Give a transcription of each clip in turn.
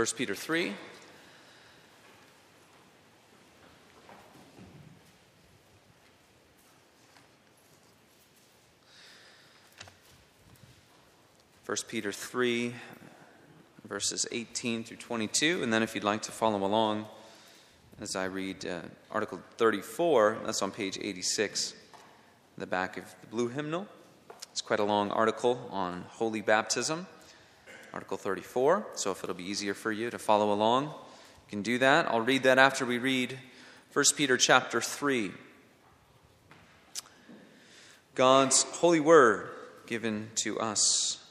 1 Peter 3. First Peter 3, verses 18 through 22. And then, if you'd like to follow along as I read uh, Article 34, that's on page 86, the back of the blue hymnal. It's quite a long article on holy baptism, Article 34. So, if it'll be easier for you to follow along, you can do that. I'll read that after we read 1 Peter chapter 3. God's holy word given to us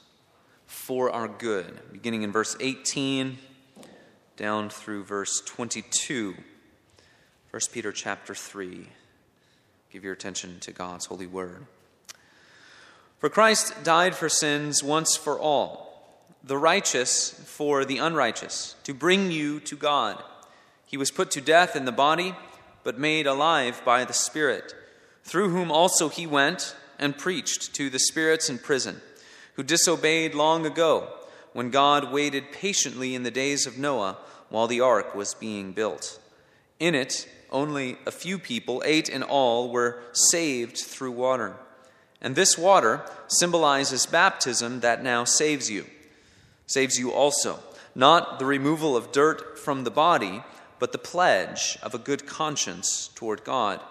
for our good, beginning in verse 18 down through verse 22. 1 Peter chapter 3. Give your attention to God's holy word. For Christ died for sins once for all, the righteous for the unrighteous, to bring you to God. He was put to death in the body, but made alive by the Spirit, through whom also he went and preached to the spirits in prison who disobeyed long ago when God waited patiently in the days of Noah while the ark was being built. In it, only a few people, eight in all, were saved through water. And this water symbolizes baptism that now saves you. Saves you also, not the removal of dirt from the body, but the pledge of a good conscience toward God.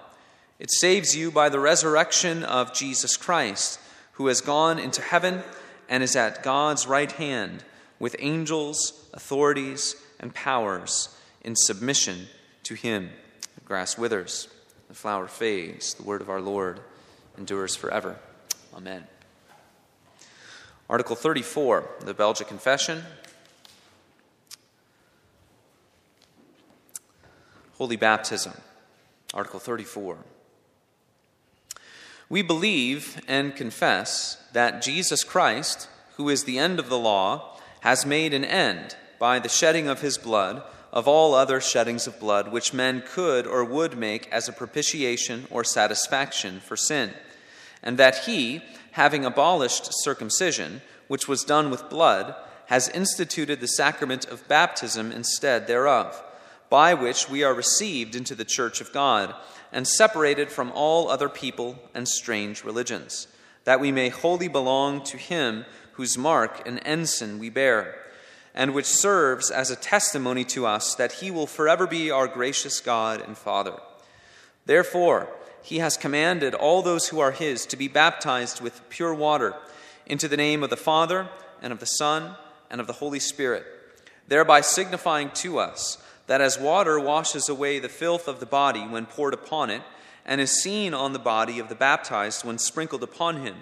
It saves you by the resurrection of Jesus Christ, who has gone into heaven and is at God's right hand with angels, authorities, and powers in submission to him. The grass withers, the flower fades, the word of our Lord endures forever. Amen. Article 34, the Belgic Confession. Holy Baptism, Article 34. We believe and confess that Jesus Christ, who is the end of the law, has made an end, by the shedding of his blood, of all other sheddings of blood which men could or would make as a propitiation or satisfaction for sin, and that he, having abolished circumcision, which was done with blood, has instituted the sacrament of baptism instead thereof, by which we are received into the church of God and separated from all other people and strange religions, that we may wholly belong to him whose mark and ensign we bear, and which serves as a testimony to us that he will forever be our gracious God and Father. Therefore, he has commanded all those who are his to be baptized with pure water into the name of the Father, and of the Son, and of the Holy Spirit, thereby signifying to us that as water washes away the filth of the body when poured upon it, and is seen on the body of the baptized when sprinkled upon him,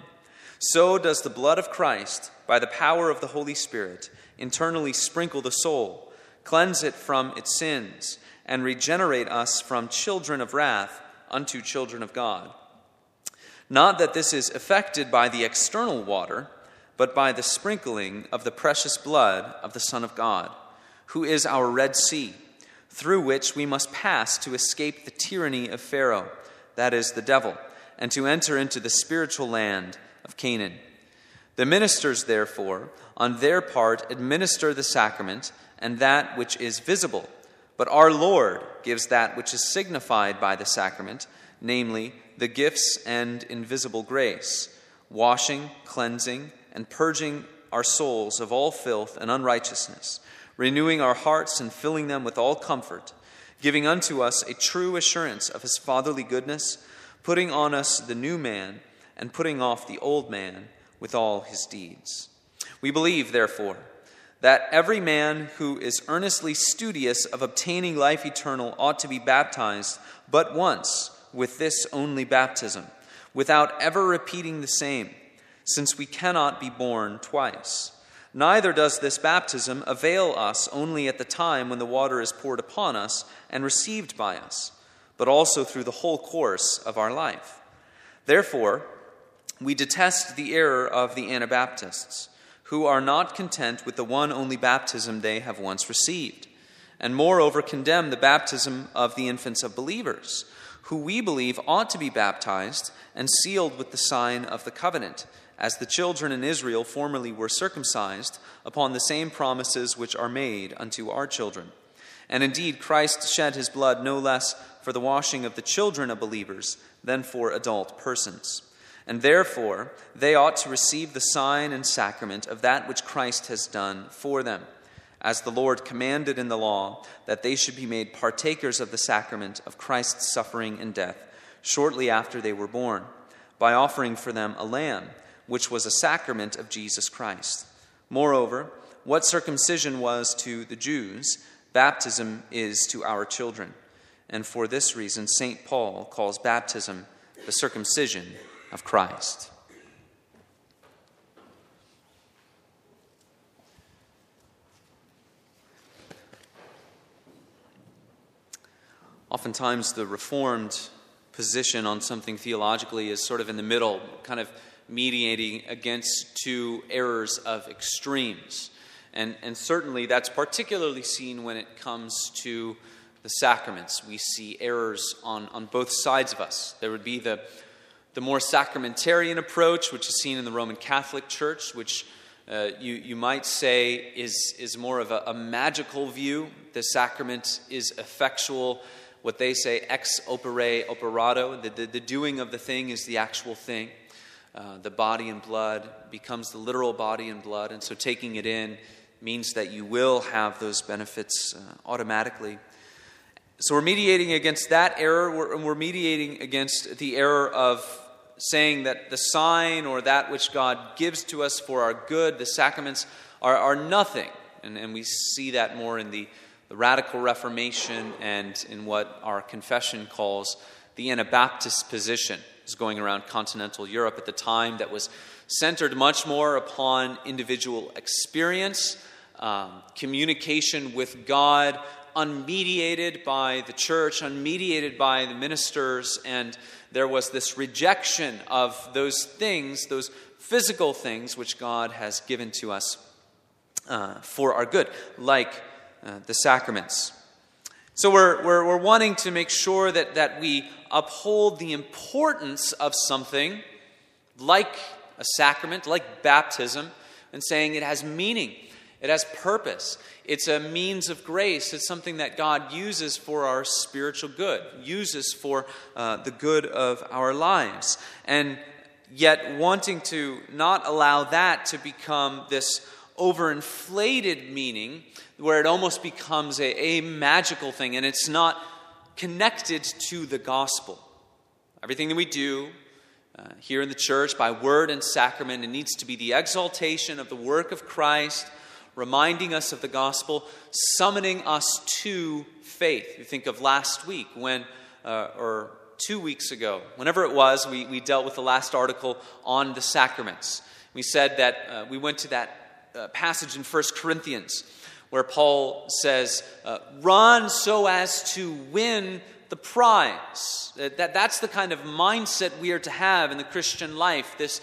so does the blood of Christ, by the power of the Holy Spirit, internally sprinkle the soul, cleanse it from its sins, and regenerate us from children of wrath unto children of God. Not that this is effected by the external water, but by the sprinkling of the precious blood of the Son of God, who is our Red Sea through which we must pass to escape the tyranny of Pharaoh, that is, the devil, and to enter into the spiritual land of Canaan. The ministers, therefore, on their part, administer the sacrament and that which is visible, but our Lord gives that which is signified by the sacrament, namely, the gifts and invisible grace, washing, cleansing, and purging our souls of all filth and unrighteousness renewing our hearts and filling them with all comfort, giving unto us a true assurance of his fatherly goodness, putting on us the new man, and putting off the old man with all his deeds. We believe, therefore, that every man who is earnestly studious of obtaining life eternal ought to be baptized but once with this only baptism, without ever repeating the same, since we cannot be born twice. Neither does this baptism avail us only at the time when the water is poured upon us and received by us, but also through the whole course of our life. Therefore, we detest the error of the Anabaptists, who are not content with the one only baptism they have once received, and moreover condemn the baptism of the infants of believers who we believe ought to be baptized and sealed with the sign of the covenant, as the children in Israel formerly were circumcised upon the same promises which are made unto our children. And indeed, Christ shed his blood no less for the washing of the children of believers than for adult persons. And therefore, they ought to receive the sign and sacrament of that which Christ has done for them as the Lord commanded in the law, that they should be made partakers of the sacrament of Christ's suffering and death shortly after they were born, by offering for them a lamb, which was a sacrament of Jesus Christ. Moreover, what circumcision was to the Jews, baptism is to our children. And for this reason, St. Paul calls baptism the circumcision of Christ. Oftentimes, the Reformed position on something theologically is sort of in the middle, kind of mediating against two errors of extremes. And, and certainly that's particularly seen when it comes to the sacraments. We see errors on, on both sides of us. There would be the, the more sacramentarian approach, which is seen in the Roman Catholic Church, which uh, you, you might say is, is more of a, a magical view. The sacrament is effectual what they say ex opere operato, the, the, the doing of the thing is the actual thing. Uh, the body and blood becomes the literal body and blood, and so taking it in means that you will have those benefits uh, automatically. So we're mediating against that error, we're, and we're mediating against the error of saying that the sign or that which God gives to us for our good, the sacraments, are, are nothing. And, and we see that more in the the radical Reformation and in what our confession calls the Anabaptist position was going around continental Europe at the time that was centered much more upon individual experience, um, communication with God, unmediated by the church, unmediated by the ministers, and there was this rejection of those things, those physical things which God has given to us uh, for our good, like uh, the sacraments. So we're, we're, we're wanting to make sure that, that we uphold the importance of something like a sacrament, like baptism, and saying it has meaning, it has purpose. It's a means of grace. It's something that God uses for our spiritual good, uses for uh, the good of our lives. And yet, wanting to not allow that to become this overinflated meaning where it almost becomes a, a magical thing and it's not connected to the gospel. Everything that we do uh, here in the church by word and sacrament, it needs to be the exaltation of the work of Christ, reminding us of the gospel, summoning us to faith. You think of last week when, uh, or two weeks ago, whenever it was, we, we dealt with the last article on the sacraments. We said that uh, we went to that uh, passage in 1 Corinthians where Paul says, uh, run so as to win the prize. That, that's the kind of mindset we are to have in the Christian life this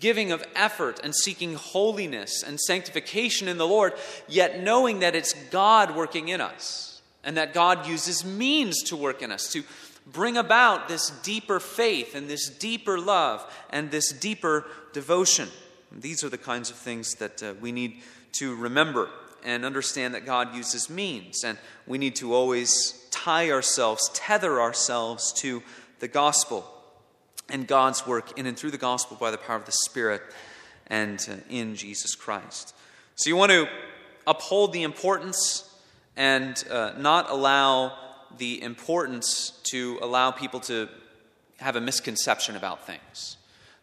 giving of effort and seeking holiness and sanctification in the Lord, yet knowing that it's God working in us and that God uses means to work in us to bring about this deeper faith and this deeper love and this deeper devotion. these are the kinds of things that uh, we need to remember and understand that God uses means. And we need to always tie ourselves, tether ourselves to the gospel and God's work in and through the gospel by the power of the Spirit and uh, in Jesus Christ. So you want to uphold the importance and uh, not allow the importance to allow people to have a misconception about things.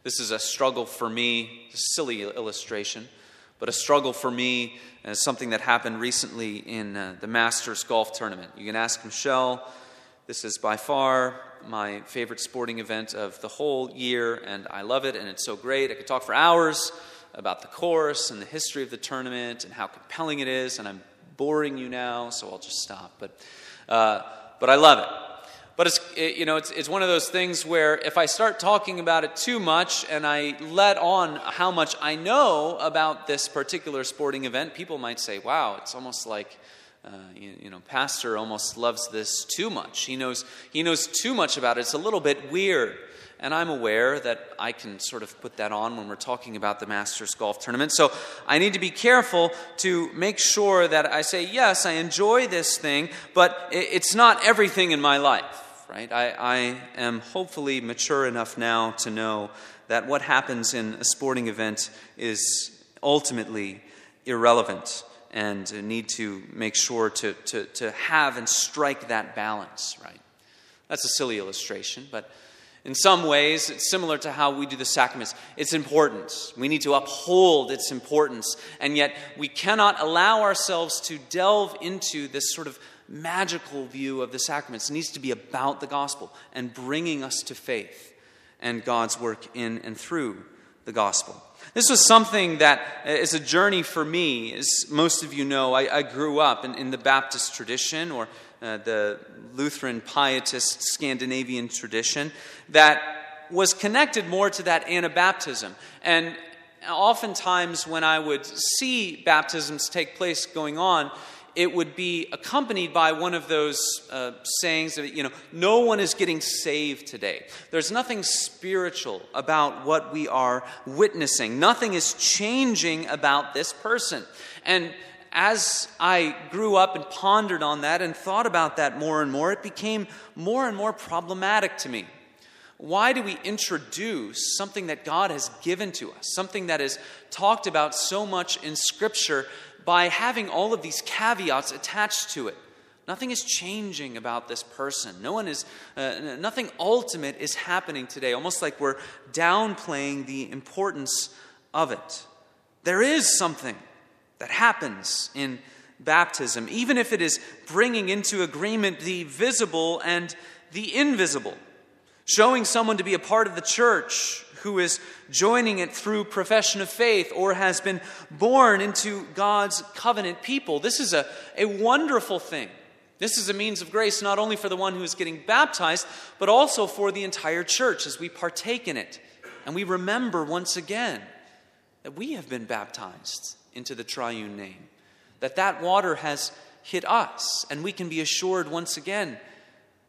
This is a struggle for me, a silly illustration, but a struggle for me and something that happened recently in uh, the Masters Golf Tournament. You can ask Michelle. This is by far my favorite sporting event of the whole year, and I love it, and it's so great. I could talk for hours about the course and the history of the tournament and how compelling it is, and I'm boring you now, so I'll just stop. But, uh, but I love it. But it's, it, you know, it's, it's one of those things where if I start talking about it too much and I let on how much I know about this particular sporting event, people might say, wow, it's almost like uh, you, you, know, pastor almost loves this too much. He knows, he knows too much about it. It's a little bit weird. And I'm aware that I can sort of put that on when we're talking about the Masters Golf Tournament. So I need to be careful to make sure that I say, yes, I enjoy this thing, but it's not everything in my life, right? I, I am hopefully mature enough now to know that what happens in a sporting event is ultimately irrelevant and need to make sure to, to, to have and strike that balance, right? That's a silly illustration, but in some ways, it's similar to how we do the sacraments. It's important. We need to uphold its importance, and yet we cannot allow ourselves to delve into this sort of magical view of the sacraments. It needs to be about the gospel and bringing us to faith and God's work in and through the gospel. This was something that is a journey for me. As most of you know, I, I grew up in, in, the Baptist tradition or uh, the Lutheran pietist Scandinavian tradition that was connected more to that Anabaptism. And oftentimes, when I would see baptisms take place going on, it would be accompanied by one of those uh, sayings that, you know, no one is getting saved today. There's nothing spiritual about what we are witnessing, nothing is changing about this person. And as I grew up and pondered on that and thought about that more and more, it became more and more problematic to me. Why do we introduce something that God has given to us, something that is talked about so much in Scripture, by having all of these caveats attached to it? Nothing is changing about this person. No one is, uh, nothing ultimate is happening today, almost like we're downplaying the importance of it. There is something that happens in baptism, even if it is bringing into agreement the visible and the invisible, showing someone to be a part of the church who is joining it through profession of faith or has been born into God's covenant people. This is a, a wonderful thing. This is a means of grace not only for the one who is getting baptized, but also for the entire church as we partake in it. And we remember once again that we have been baptized into the triune name. That that water has hit us, and we can be assured once again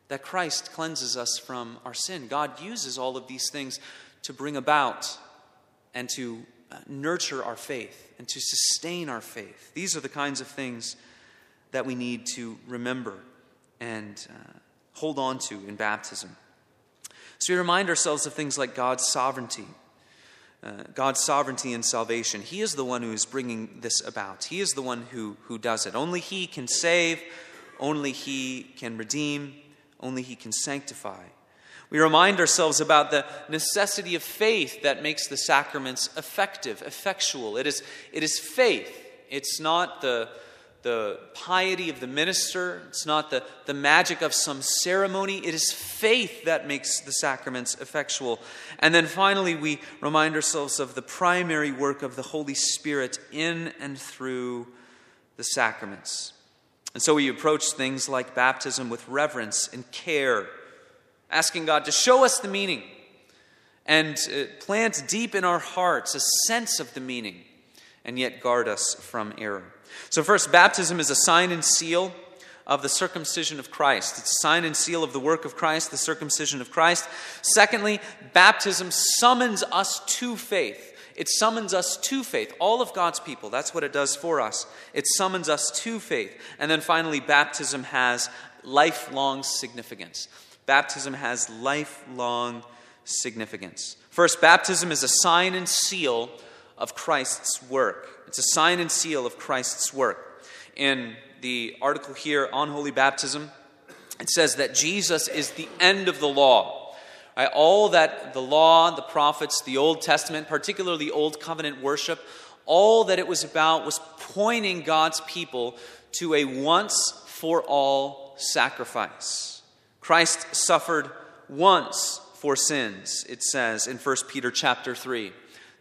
that Christ cleanses us from our sin. God uses all of these things to bring about and to uh, nurture our faith and to sustain our faith. These are the kinds of things that we need to remember and uh, hold on to in baptism. So we remind ourselves of things like God's sovereignty, uh, God's sovereignty and salvation. He is the one who is bringing this about. He is the one who, who does it. Only He can save, only He can redeem, only He can sanctify. We remind ourselves about the necessity of faith that makes the sacraments effective, effectual. It is, it is faith. It's not the the piety of the minister, it's not the, the magic of some ceremony. It is faith that makes the sacraments effectual. And then finally, we remind ourselves of the primary work of the Holy Spirit in and through the sacraments. And so we approach things like baptism with reverence and care, asking God to show us the meaning and uh, plant deep in our hearts a sense of the meaning, and yet guard us from error. So, first, baptism is a sign and seal of the circumcision of Christ. It's a sign and seal of the work of Christ, the circumcision of Christ. Secondly, baptism summons us to faith. It summons us to faith. All of God's people, that's what it does for us. It summons us to faith. And then finally, baptism has lifelong significance. Baptism has lifelong significance. First, baptism is a sign and seal of Christ's work. It's a sign and seal of Christ's work. In the article here on holy baptism, it says that Jesus is the end of the law. All that the law, the prophets, the Old Testament, particularly Old Covenant worship, all that it was about was pointing God's people to a once for all sacrifice. Christ suffered once for sins, it says in 1 Peter chapter 3.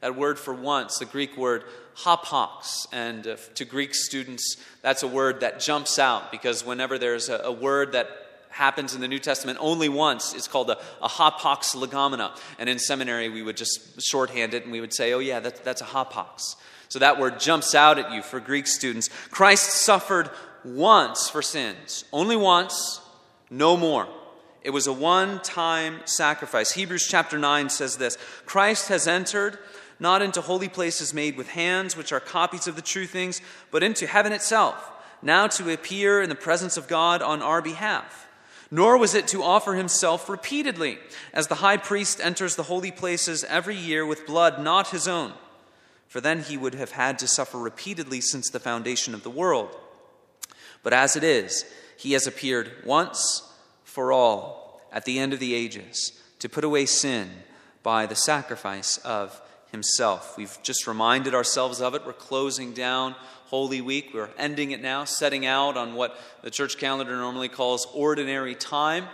That word for once, the Greek word hapax. And uh, to Greek students, that's a word that jumps out because whenever there's a, a word that happens in the New Testament only once. It's called a, a hapax legomena. And in seminary, we would just shorthand it and we would say, oh, yeah, that, that's a hapax. So that word jumps out at you for Greek students. Christ suffered once for sins, only once, no more. It was a one time sacrifice. Hebrews chapter 9 says this Christ has entered not into holy places made with hands, which are copies of the true things, but into heaven itself, now to appear in the presence of God on our behalf. Nor was it to offer himself repeatedly, as the high priest enters the holy places every year with blood not his own, for then he would have had to suffer repeatedly since the foundation of the world. But as it is, he has appeared once for all at the end of the ages to put away sin by the sacrifice of himself. We've just reminded ourselves of it. We're closing down Holy Week. We're ending it now, setting out on what the church calendar normally calls ordinary time.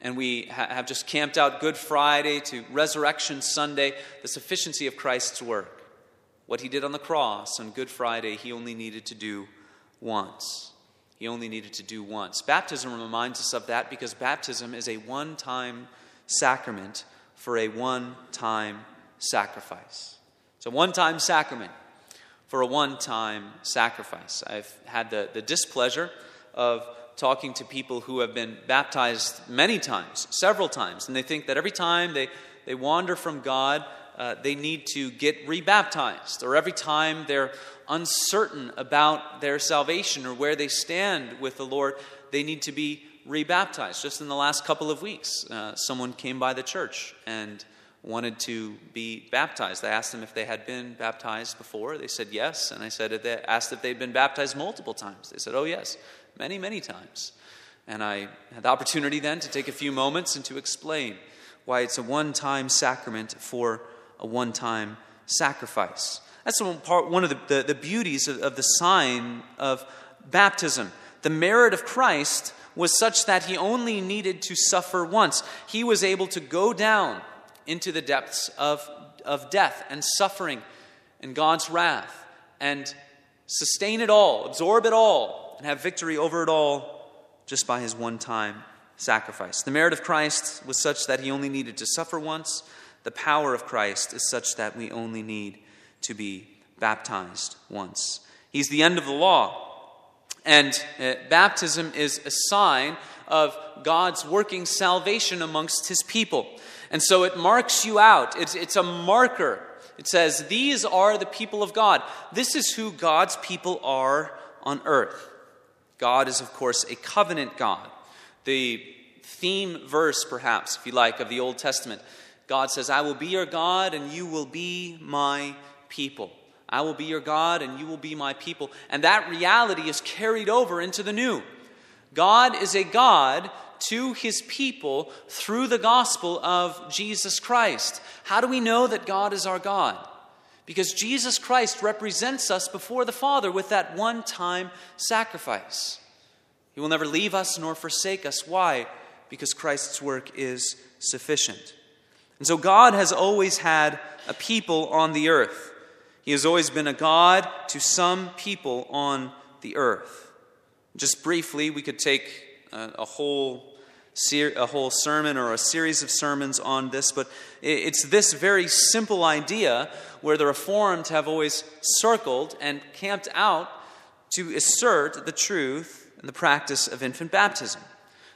And we ha- have just camped out Good Friday to Resurrection Sunday, the sufficiency of Christ's work. What he did on the cross on Good Friday, he only needed to do once. He only needed to do once. Baptism reminds us of that because baptism is a one time sacrament for a one time sacrifice. It's a one time sacrament for a one time sacrifice. I've had the, the displeasure of talking to people who have been baptized many times, several times, and they think that every time they, they wander from God, uh, they need to get rebaptized, or every time they're uncertain about their salvation or where they stand with the Lord, they need to be rebaptized. Just in the last couple of weeks, uh, someone came by the church and wanted to be baptized. I asked them if they had been baptized before. They said yes. And I said, they asked if they'd been baptized multiple times. They said, oh, yes, many, many times. And I had the opportunity then to take a few moments and to explain why it's a one time sacrament for a one time sacrifice. That's one, part, one of the, the, the beauties of, of the sign of baptism. The merit of Christ was such that he only needed to suffer once. He was able to go down into the depths of, of death and suffering and God's wrath and sustain it all, absorb it all, and have victory over it all just by his one time sacrifice. The merit of Christ was such that he only needed to suffer once. The power of Christ is such that we only need to be baptized once. He's the end of the law. And uh, baptism is a sign of God's working salvation amongst his people. And so it marks you out. It's, it's a marker. It says, These are the people of God. This is who God's people are on earth. God is, of course, a covenant God. The theme verse, perhaps, if you like, of the Old Testament God says, I will be your God and you will be my people. I will be your God and you will be my people. And that reality is carried over into the new. God is a God to his people through the gospel of Jesus Christ. How do we know that God is our God? Because Jesus Christ represents us before the Father with that one time sacrifice. He will never leave us nor forsake us. Why? Because Christ's work is sufficient. And so God has always had a people on the earth. He has always been a God to some people on the earth. Just briefly, we could take a, a whole a whole sermon or a series of sermons on this, but it's this very simple idea where the Reformed have always circled and camped out to assert the truth and the practice of infant baptism.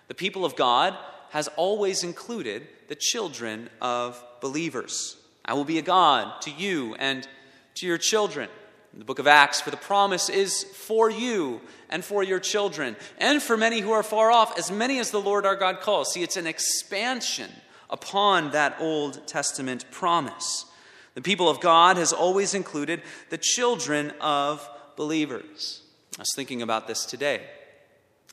The people of God has always included the children of believers. I will be a God to you and to your children in the book of Acts, for the promise is for you and for your children, and for many who are far off, as many as the Lord our God calls. See, it's an expansion upon that Old Testament promise. The people of God has always included the children of believers. I was thinking about this today,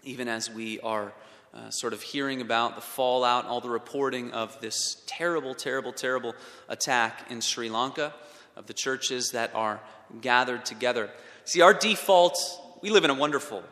even as we are uh, sort of hearing about the fallout, all the reporting of this terrible, terrible, terrible attack in Sri Lanka, of the churches that are gathered together. See, our default, we live in a wonderful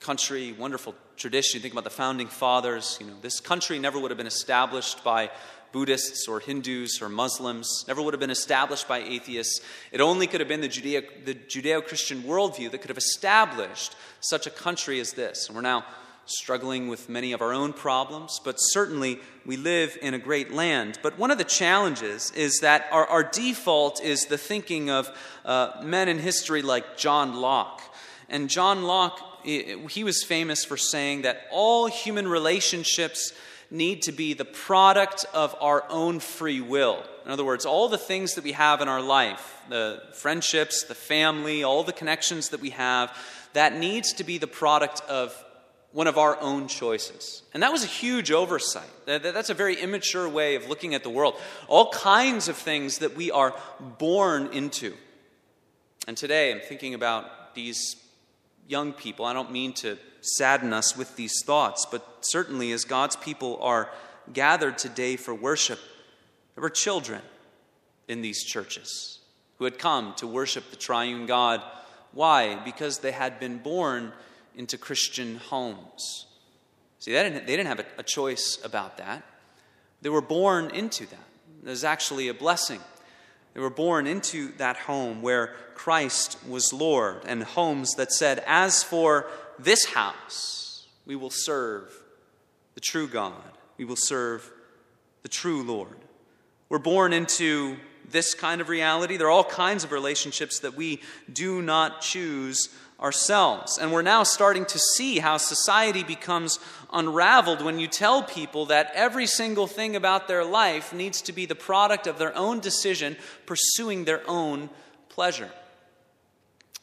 country, wonderful tradition. You think about the founding fathers, you know, this country never would have been established by Buddhists or Hindus or Muslims, never would have been established by atheists. It only could have been the Judeo, the Judeo-Christian worldview that could have established such a country as this. And we're now struggling with many of our own problems, but certainly we live in a great land. But one of the challenges is that our, our default is the thinking of uh, men in history like John Locke. And John Locke, he was famous for saying that all human relationships need to be the product of our own free will. In other words, all the things that we have in our life, the friendships, the family, all the connections that we have, that needs to be the product of one of our own choices. And that was a huge oversight. That's a very immature way of looking at the world. All kinds of things that we are born into. And today I'm thinking about these young people. I don't mean to sadden us with these thoughts, but certainly as God's people are gathered today for worship, there were children in these churches who had come to worship the triune God. Why? Because they had been born into Christian homes. See, they didn't, they didn't have a, a choice about that. They were born into that. There's actually a blessing. They were born into that home where Christ was Lord, and homes that said, As for this house, we will serve the true God, we will serve the true Lord. We're born into this kind of reality. There are all kinds of relationships that we do not choose ourselves. And we're now starting to see how society becomes unraveled when you tell people that every single thing about their life needs to be the product of their own decision, pursuing their own pleasure.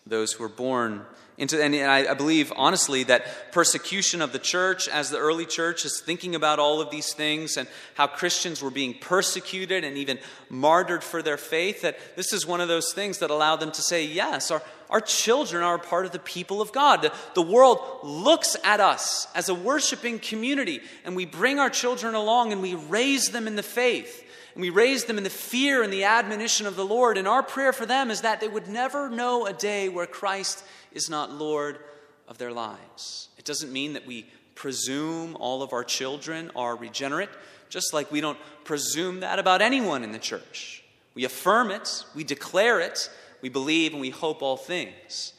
Those who are born into, and I, believe honestly that persecution of the church, as the early church is thinking about all of these things and how Christians were being persecuted and even martyred for their faith, that this is one of those things that allowed them to say, yes, our, our children are a part of the people of God. The, the world looks at us as a worshiping community, and we bring our children along and we raise them in the faith. And we raise them in the fear and the admonition of the Lord. And our prayer for them is that they would never know a day where Christ is not Lord of their lives. It doesn't mean that we presume all of our children are regenerate, just like we don't presume that about anyone in the church. We affirm it, we declare it, we believe and we hope all things.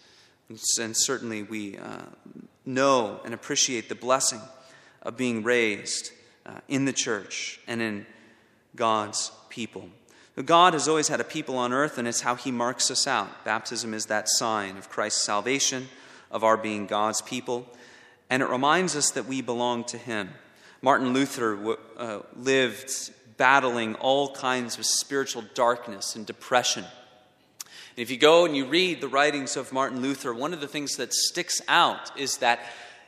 And certainly we uh, know and appreciate the blessing of being raised uh, in the church and in God's people. God has always had a people on earth, and it's how He marks us out. Baptism is that sign of Christ's salvation, of our being God's people, and it reminds us that we belong to Him. Martin Luther uh, lived battling all kinds of spiritual darkness and depression. And if you go and you read the writings of Martin Luther, one of the things that sticks out is that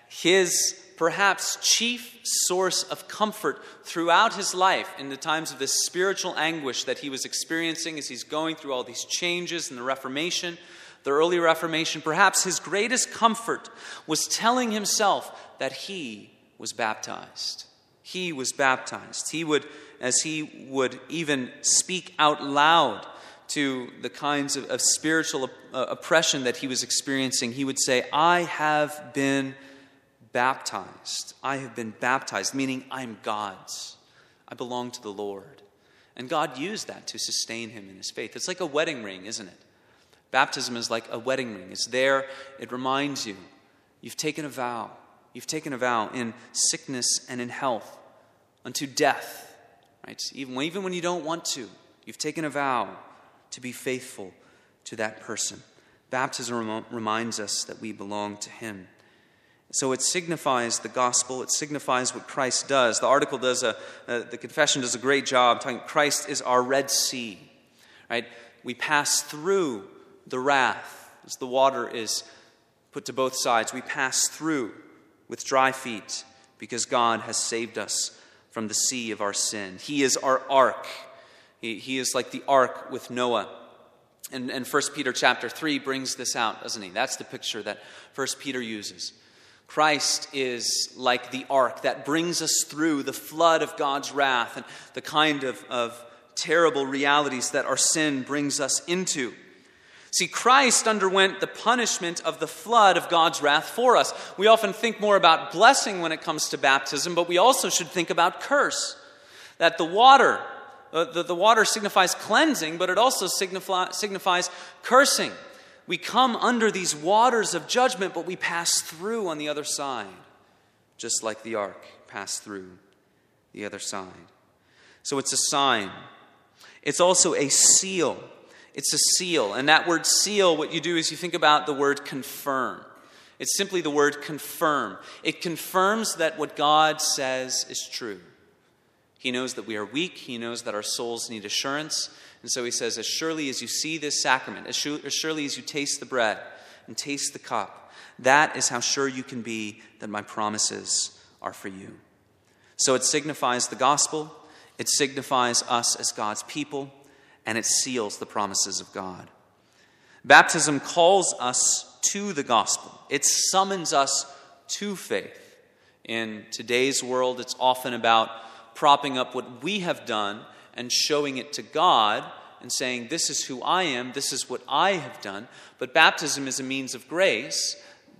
his perhaps chief source of comfort throughout his life in the times of this spiritual anguish that he was experiencing as he's going through all these changes in the Reformation, the early Reformation, perhaps his greatest comfort was telling himself that he was baptized. He was baptized. He would, as he would even speak out loud to the kinds of, of spiritual uh, oppression that he was experiencing, he would say, I have been baptized. I have been baptized, meaning I'm God's. I belong to the Lord. And God used that to sustain him in his faith. It's like a wedding ring, isn't it? Baptism is like a wedding ring. It's there, it reminds you you've taken a vow. You've taken a vow in sickness and in health unto death, right? Even, even when you don't want to, you've taken a vow to be faithful to that person. Baptism reminds us that we belong to Him. So it signifies the gospel. It signifies what Christ does. The article does a, uh, the confession does a great job talking. Christ is our Red Sea, right? We pass through the wrath as the water is put to both sides. We pass through with dry feet because God has saved us from the sea of our sin. He is our ark. He, he is like the ark with Noah. And, and 1 Peter chapter 3 brings this out, doesn't he? That's the picture that 1 Peter uses. Christ is like the ark that brings us through the flood of God's wrath and the kind of, of terrible realities that our sin brings us into. See, Christ underwent the punishment of the flood of God's wrath for us. We often think more about blessing when it comes to baptism, but we also should think about curse. That the water, uh, the, the water signifies cleansing, but it also signify, signifies cursing. We come under these waters of judgment, but we pass through on the other side. just like the ark passed through the other side. So it's a sign. It's also a seal. It's a seal. And that word seal, what you do is you think about the word confirm. It's simply the word confirm. It confirms that what God says is true. He knows that we are weak, He knows that our souls need assurance. And so He says, As surely as you see this sacrament, as surely as you taste the bread and taste the cup, that is how sure you can be that my promises are for you. So it signifies the gospel, it signifies us as God's people, and it seals the promises of God. Baptism calls us to the gospel, it summons us to faith. In today's world, it's often about propping up what we have done and showing it to God and saying, This is who I am, this is what I have done. But baptism is a means of grace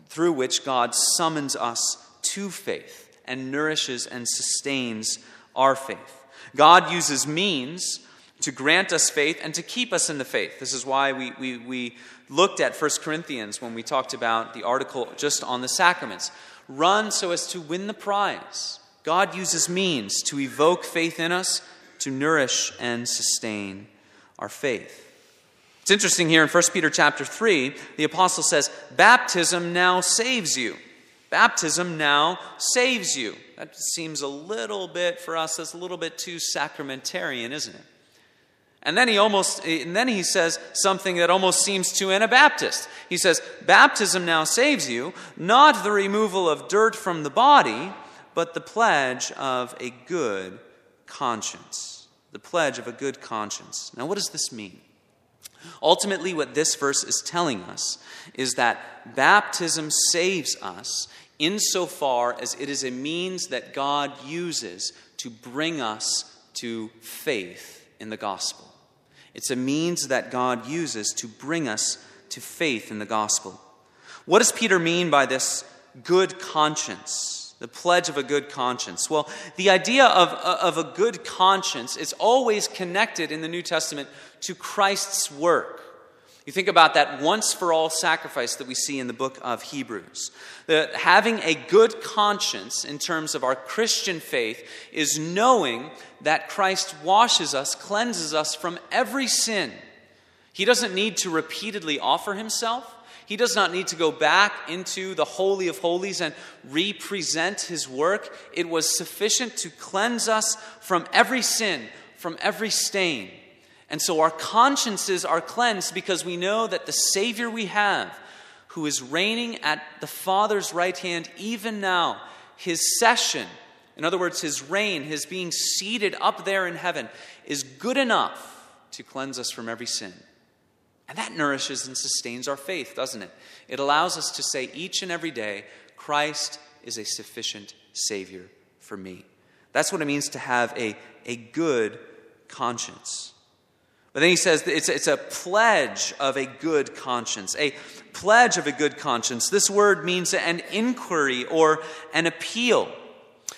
through which God summons us to faith and nourishes and sustains our faith. God uses means to grant us faith and to keep us in the faith. This is why we, we, we looked at 1 Corinthians when we talked about the article just on the sacraments. Run so as to win the prize. God uses means to evoke faith in us, to nourish and sustain our faith. It's interesting here in 1 Peter chapter 3, the apostle says, Baptism now saves you. Baptism now saves you. That seems a little bit, for us, that's a little bit too sacramentarian, isn't it? And then he almost, and then he says something that almost seems too Anabaptist. He says, Baptism now saves you, not the removal of dirt from the body, but the pledge of a good conscience. The pledge of a good conscience. Now, what does this mean? Ultimately, what this verse is telling us is that baptism saves us insofar as it is a means that God uses to bring us to faith in the gospel. It's a means that God uses to bring us to faith in the gospel. What does Peter mean by this good conscience? The pledge of a good conscience. Well, the idea of, of a good conscience is always connected in the New Testament to Christ's work. You think about that once for all sacrifice that we see in the book of Hebrews. That having a good conscience in terms of our Christian faith is knowing that Christ washes us, cleanses us from every sin. He doesn't need to repeatedly offer himself. He does not need to go back into the Holy of Holies and represent his work. It was sufficient to cleanse us from every sin, from every stain. And so our consciences are cleansed because we know that the Savior we have, who is reigning at the Father's right hand even now, his session, in other words, his reign, his being seated up there in heaven, is good enough to cleanse us from every sin. And that nourishes and sustains our faith, doesn't it? It allows us to say each and every day, Christ is a sufficient Savior for me. That's what it means to have a, a good conscience. But then he says it's, it's a pledge of a good conscience. A pledge of a good conscience. This word means an inquiry or an appeal.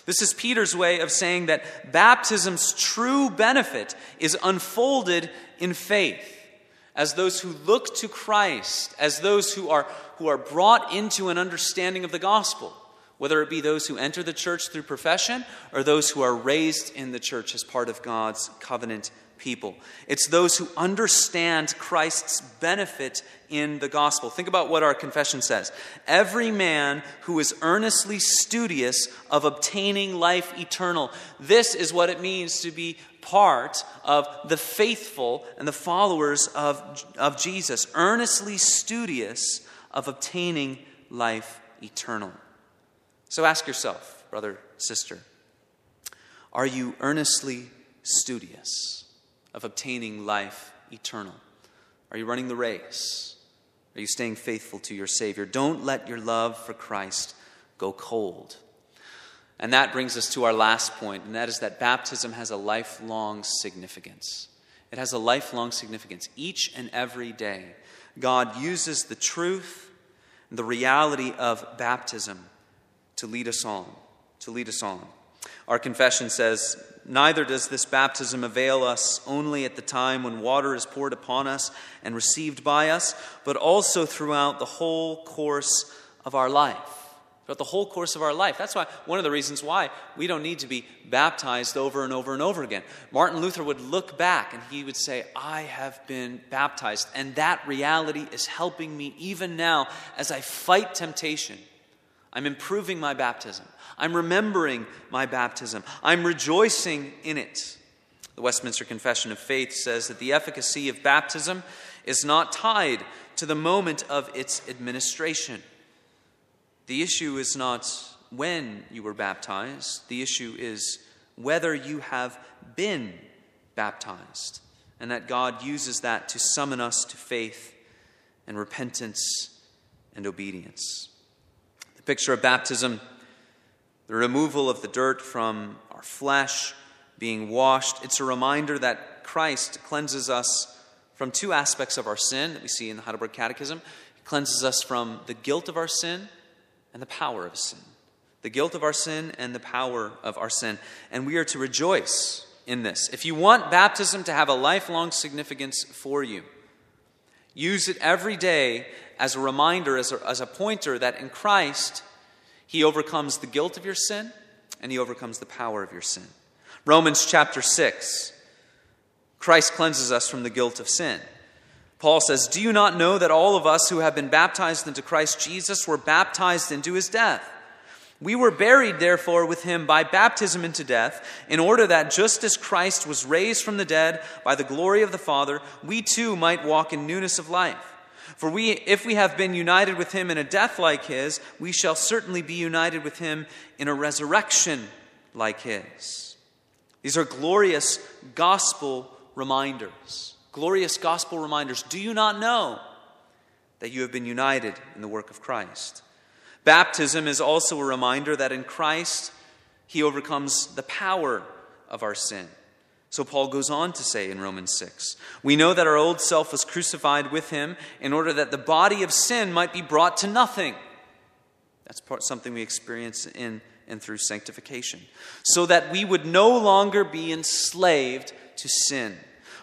This is Peter's way of saying that baptism's true benefit is unfolded in faith. As those who look to Christ, as those who are, who are brought into an understanding of the gospel, whether it be those who enter the church through profession or those who are raised in the church as part of God's covenant people. It's those who understand Christ's benefit in the gospel. Think about what our confession says. Every man who is earnestly studious of obtaining life eternal. This is what it means to be part of the faithful and the followers of, of Jesus. Earnestly studious of obtaining life eternal. So ask yourself, brother, sister, are you earnestly studious? of obtaining life eternal? Are you running the race? Are you staying faithful to your Savior? Don't let your love for Christ go cold. And that brings us to our last point, and that is that baptism has a lifelong significance. It has a lifelong significance. Each and every day, God uses the truth and the reality of baptism to lead us on, to lead us on. Our confession says, Neither does this baptism avail us only at the time when water is poured upon us and received by us, but also throughout the whole course of our life. Throughout the whole course of our life. That's why one of the reasons why we don't need to be baptized over and over and over again. Martin Luther would look back and he would say, I have been baptized. And that reality is helping me even now as I fight temptation. I'm improving my baptism. I'm remembering my baptism. I'm rejoicing in it. The Westminster Confession of Faith says that the efficacy of baptism is not tied to the moment of its administration. The issue is not when you were baptized, the issue is whether you have been baptized, and that God uses that to summon us to faith and repentance and obedience. The picture of baptism, the removal of the dirt from our flesh, being washed, it's a reminder that Christ cleanses us from two aspects of our sin that we see in the Heidelberg Catechism. He cleanses us from the guilt of our sin and the power of sin. The guilt of our sin and the power of our sin. And we are to rejoice in this. If you want baptism to have a lifelong significance for you, use it every day as a reminder, as a, as a pointer that in Christ, He overcomes the guilt of your sin and He overcomes the power of your sin. Romans chapter 6 Christ cleanses us from the guilt of sin. Paul says, Do you not know that all of us who have been baptized into Christ Jesus were baptized into his death? We were buried, therefore, with him by baptism into death, in order that just as Christ was raised from the dead by the glory of the Father, we too might walk in newness of life. For we, if we have been united with him in a death like his, we shall certainly be united with him in a resurrection like his. These are glorious gospel reminders glorious gospel reminders. Do you not know that you have been united in the work of Christ? Baptism is also a reminder that in Christ, he overcomes the power of our sin. So Paul goes on to say in Romans 6 We know that our old self was crucified with him in order that the body of sin might be brought to nothing. That's part, something we experience in and through sanctification. So that we would no longer be enslaved to sin.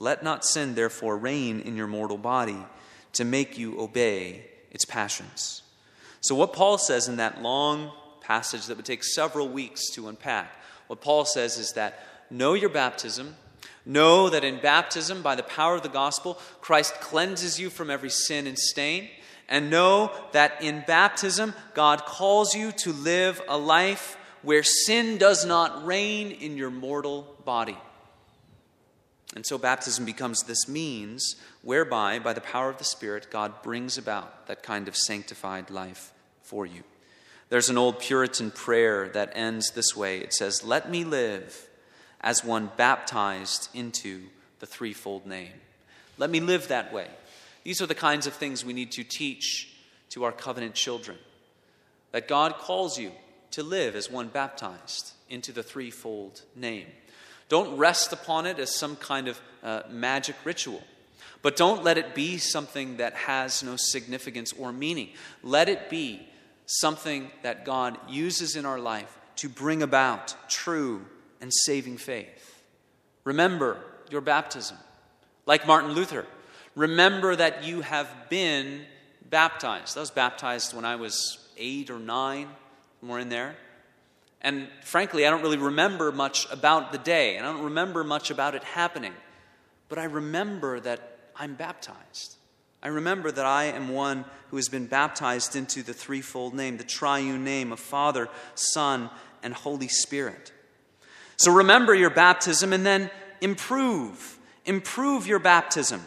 Let not sin, therefore, reign in your mortal body to make you obey its passions. So, what Paul says in that long passage that would take several weeks to unpack, what Paul says is that know your baptism. Know that in baptism, by the power of the gospel, Christ cleanses you from every sin and stain. And know that in baptism, God calls you to live a life where sin does not reign in your mortal body. And so baptism becomes this means whereby, by the power of the Spirit, God brings about that kind of sanctified life for you. There's an old Puritan prayer that ends this way it says, Let me live as one baptized into the threefold name. Let me live that way. These are the kinds of things we need to teach to our covenant children. That God calls you to live as one baptized into the threefold name. Don't rest upon it as some kind of uh, magic ritual. But don't let it be something that has no significance or meaning. Let it be something that God uses in our life to bring about true and saving faith. Remember your baptism. Like Martin Luther, remember that you have been baptized. I was baptized when I was eight or nine, somewhere in there. And frankly, I don't really remember much about the day, and I don't remember much about it happening. But I remember that I'm baptized. I remember that I am one who has been baptized into the threefold name, the triune name of Father, Son, and Holy Spirit. So remember your baptism and then improve. Improve your baptism.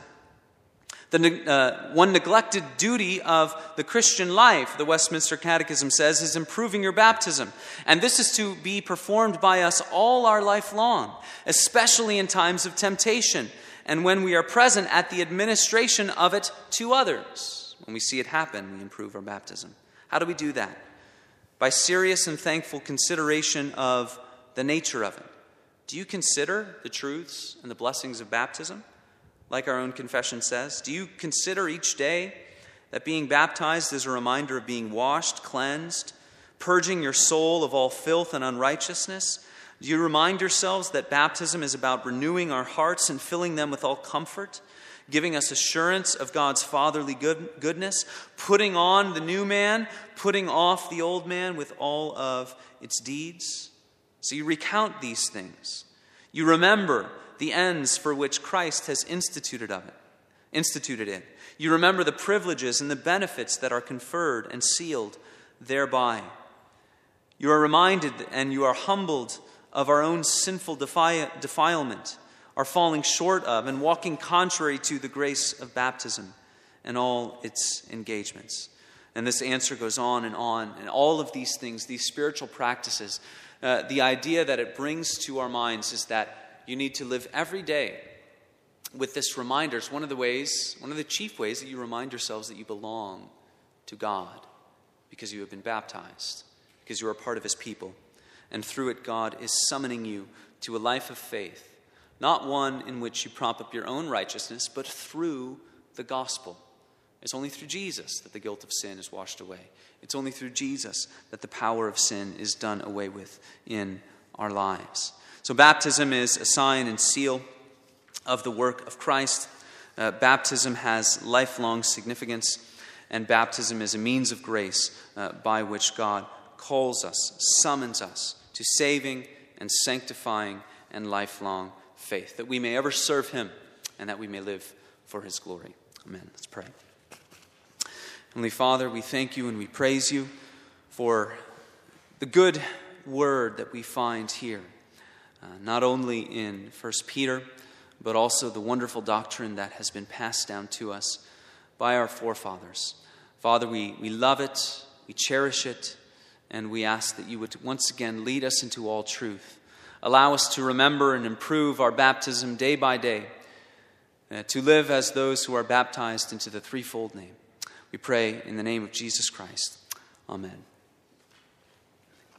The uh, one neglected duty of the Christian life, the Westminster Catechism says, is improving your baptism. And this is to be performed by us all our life long, especially in times of temptation and when we are present at the administration of it to others. When we see it happen, we improve our baptism. How do we do that? by serious and thankful consideration of the nature of it. Do you consider the truths and the blessings of baptism, like our own confession says? Do you consider each day that being baptized is a reminder of being washed, cleansed, purging your soul of all filth and unrighteousness? Do you remind yourselves that baptism is about renewing our hearts and filling them with all comfort? giving us assurance of God's fatherly good, goodness, putting on the new man, putting off the old man with all of its deeds. So you recount these things. You remember the ends for which Christ has instituted of it, instituted it. You remember the privileges and the benefits that are conferred and sealed thereby. You are reminded and you are humbled of our own sinful defi- defilement are falling short of and walking contrary to the grace of baptism and all its engagements. And this answer goes on and on. And all of these things, these spiritual practices, uh, the idea that it brings to our minds is that you need to live every day with this reminder. It's one of the ways, one of the chief ways that you remind yourselves that you belong to God because you have been baptized, because you are part of His people. And through it, God is summoning you to a life of faith not one in which you prop up your own righteousness, but through the gospel. It's only through Jesus that the guilt of sin is washed away. It's only through Jesus that the power of sin is done away with in our lives. So, baptism is a sign and seal of the work of Christ. Uh, baptism has lifelong significance, and baptism is a means of grace uh, by which God calls us, summons us to saving and sanctifying and lifelong faith, that we may ever serve him and that we may live for his glory. Amen. Let's pray. Heavenly Father, we thank you and we praise you for the good word that we find here, uh, not only in 1 Peter, but also the wonderful doctrine that has been passed down to us by our forefathers. Father, we, we love it, we cherish it, and we ask that you would once again lead us into all truth. Allow us to remember and improve our baptism day by day, uh, to live as those who are baptized into the threefold name. We pray in the name of Jesus Christ. Amen.